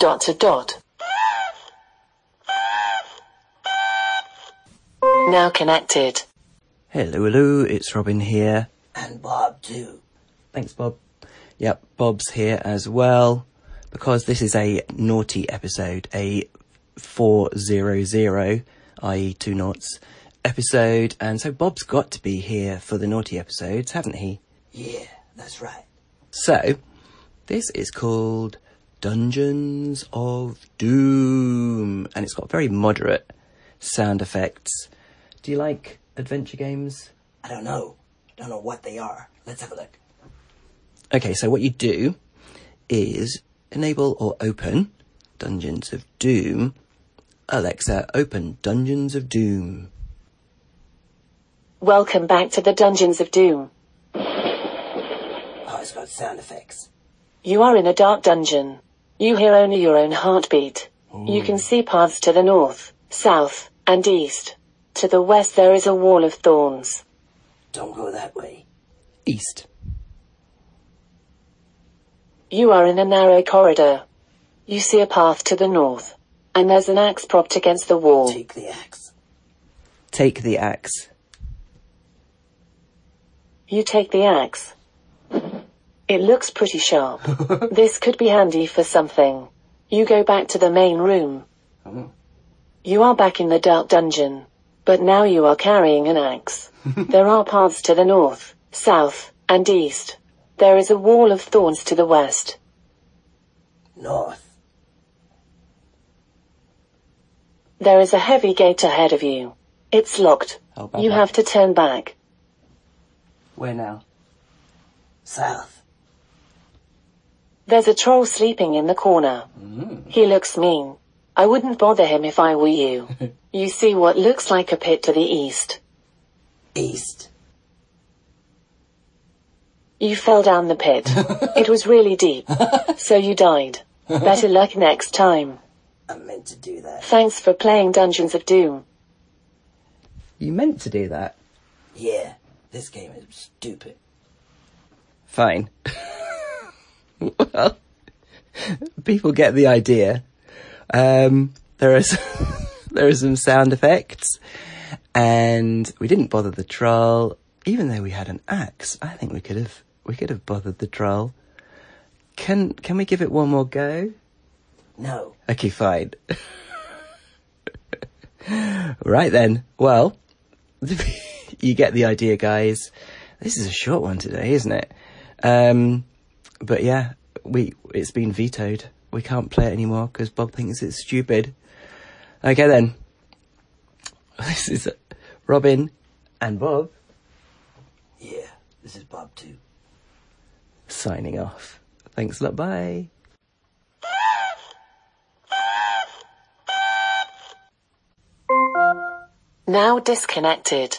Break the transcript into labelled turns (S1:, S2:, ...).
S1: dot to dot. Now connected.
S2: Hello, hello, it's Robin here.
S3: And Bob, too.
S2: Thanks, Bob. Yep, Bob's here as well, because this is a naughty episode, a 400, i.e. two noughts, episode, and so Bob's got to be here for the naughty episodes, haven't he?
S3: Yeah, that's right.
S2: So, this is called Dungeons of Doom, and it's got very moderate sound effects. Do you like adventure games?
S3: I don't know. I Don't know what they are. Let's have a look.
S2: Okay, so what you do is enable or open Dungeons of Doom. Alexa, open Dungeons of Doom.
S1: Welcome back to the Dungeons of Doom.
S3: Oh, it's got sound effects.
S1: You are in a dark dungeon. You hear only your own heartbeat. You can see paths to the north, south, and east. To the west there is a wall of thorns.
S3: Don't go that way.
S2: East.
S1: You are in a narrow corridor. You see a path to the north. And there's an axe propped against the wall.
S3: Take the axe.
S2: Take the axe.
S1: You take the axe. It looks pretty sharp. this could be handy for something. You go back to the main room. Oh. You are back in the dark dungeon. But now you are carrying an axe. there are paths to the north, south, and east. There is a wall of thorns to the west.
S3: North.
S1: There is a heavy gate ahead of you. It's locked.
S2: Oh,
S1: You have to turn back.
S2: Where now?
S3: South.
S1: There's a troll sleeping in the corner. Mm. He looks mean. I wouldn't bother him if I were you. you see what looks like a pit to the east.
S3: East.
S1: You fell down the pit. it was really deep. So you died. Better luck next time.
S3: I meant to do that.
S1: Thanks for playing Dungeons of Doom.
S2: You meant to do that.
S3: Yeah, this game is stupid.
S2: Fine. Well, people get the idea. Um, there is there are some sound effects, and we didn't bother the troll, even though we had an axe. I think we could have we could have bothered the troll. Can can we give it one more go?
S3: No.
S2: Okay, fine. right then. Well, you get the idea, guys. This is a short one today, isn't it? Um, but yeah, we it's been vetoed. We can't play it anymore because Bob thinks it's stupid. Okay then. This is Robin and Bob
S3: Yeah, this is Bob, too.
S2: signing off. Thanks a lot. Bye.
S1: Now disconnected.